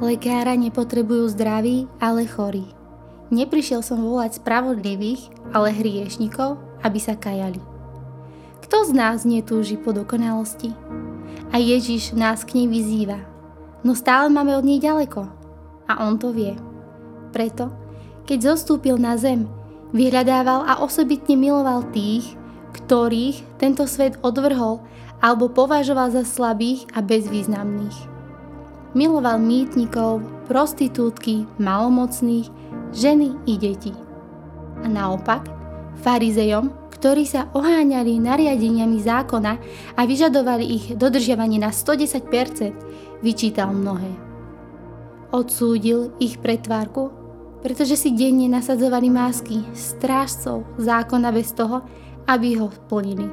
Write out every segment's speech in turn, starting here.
Lekára nepotrebujú zdraví, ale chorí. Neprišiel som volať spravodlivých, ale hriešnikov, aby sa kajali. Kto z nás netúži po dokonalosti? A Ježiš nás k nej vyzýva. No stále máme od nej ďaleko. A on to vie. Preto, keď zostúpil na zem, vyhľadával a osobitne miloval tých, ktorých tento svet odvrhol alebo považoval za slabých a bezvýznamných. Miloval mýtnikov, prostitútky, malomocných, ženy i deti. A naopak, farizejom, ktorí sa oháňali nariadeniami zákona a vyžadovali ich dodržiavanie na 110%, vyčítal mnohé. Odsúdil ich pretvárku, pretože si denne nasadzovali másky strážcov zákona bez toho, aby ho plnili.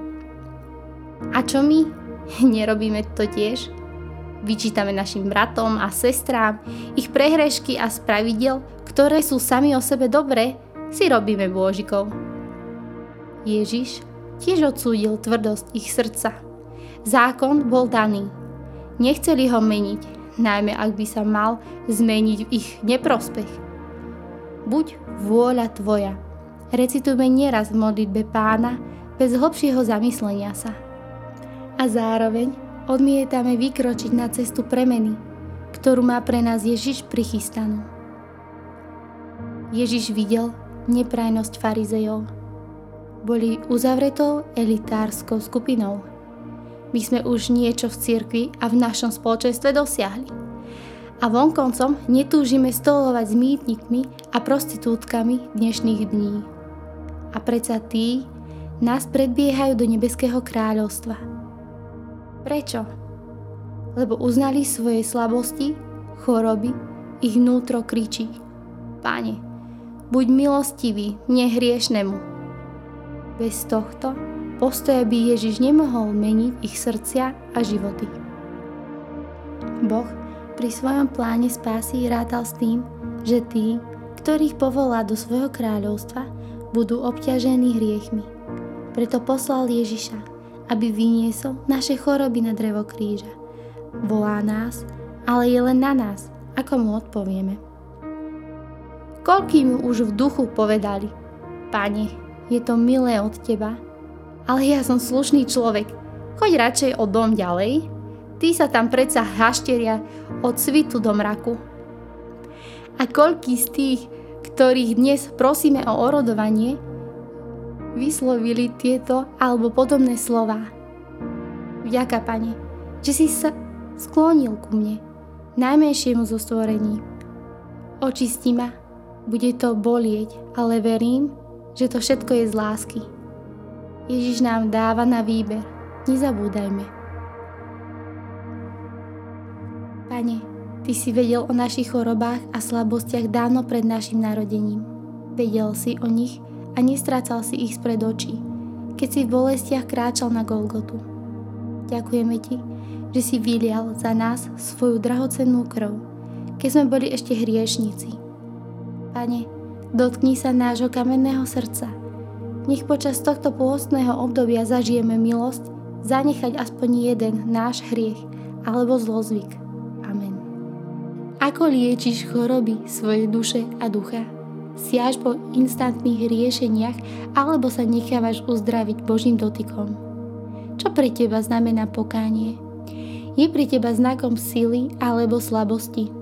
A čo my? Nerobíme to tiež? Vyčítame našim bratom a sestrám ich prehrešky a spravidel, ktoré sú sami o sebe dobré, si robíme bôžikov. Ježiš tiež odsúdil tvrdosť ich srdca. Zákon bol daný. Nechceli ho meniť, najmä ak by sa mal zmeniť v ich neprospech. Buď vôľa tvoja. Recitujme nieraz v modlitbe pána bez hlbšieho zamyslenia sa. A zároveň odmietame vykročiť na cestu premeny, ktorú má pre nás Ježiš prichystanú. Ježiš videl neprajnosť farizejov. Boli uzavretou elitárskou skupinou. My sme už niečo v cirkvi a v našom spoločenstve dosiahli. A vonkoncom netúžime stolovať s mýtnikmi a prostitútkami dnešných dní. A predsa tí nás predbiehajú do nebeského kráľovstva – Prečo? Lebo uznali svoje slabosti, choroby, ich vnútro kričí. Pane, buď milostivý, nehriešnemu. Bez tohto postoja by Ježiš nemohol meniť ich srdcia a životy. Boh pri svojom pláne spásy rátal s tým, že tí, ktorých povolá do svojho kráľovstva, budú obťažení hriechmi. Preto poslal Ježiša, aby vyniesol naše choroby na drevo kríža. Volá nás, ale je len na nás, ako mu odpovieme. Koľký mu už v duchu povedali, Pane, je to milé od teba, ale ja som slušný človek, choď radšej o dom ďalej, ty sa tam predsa hašteria od svitu do mraku. A koľký z tých, ktorých dnes prosíme o orodovanie, vyslovili tieto alebo podobné slova. Vďaka, Pane, že si sa sklonil ku mne, najmenšiemu zo stvorení. Očisti ma, bude to bolieť, ale verím, že to všetko je z lásky. Ježiš nám dáva na výber, nezabúdajme. Pane, Ty si vedel o našich chorobách a slabostiach dávno pred našim narodením. Vedel si o nich a nestrácal si ich spred očí, keď si v bolestiach kráčal na Golgotu. Ďakujeme Ti, že si vylial za nás svoju drahocennú krv, keď sme boli ešte hriešníci. Pane, dotkni sa nášho kamenného srdca. Nech počas tohto pôstneho obdobia zažijeme milosť zanechať aspoň jeden náš hriech alebo zlozvyk. Ako liečiš choroby svojej duše a ducha? siaž po instantných riešeniach alebo sa nechávaš uzdraviť Božím dotykom. Čo pre teba znamená pokánie? Je pre teba znakom sily alebo slabosti?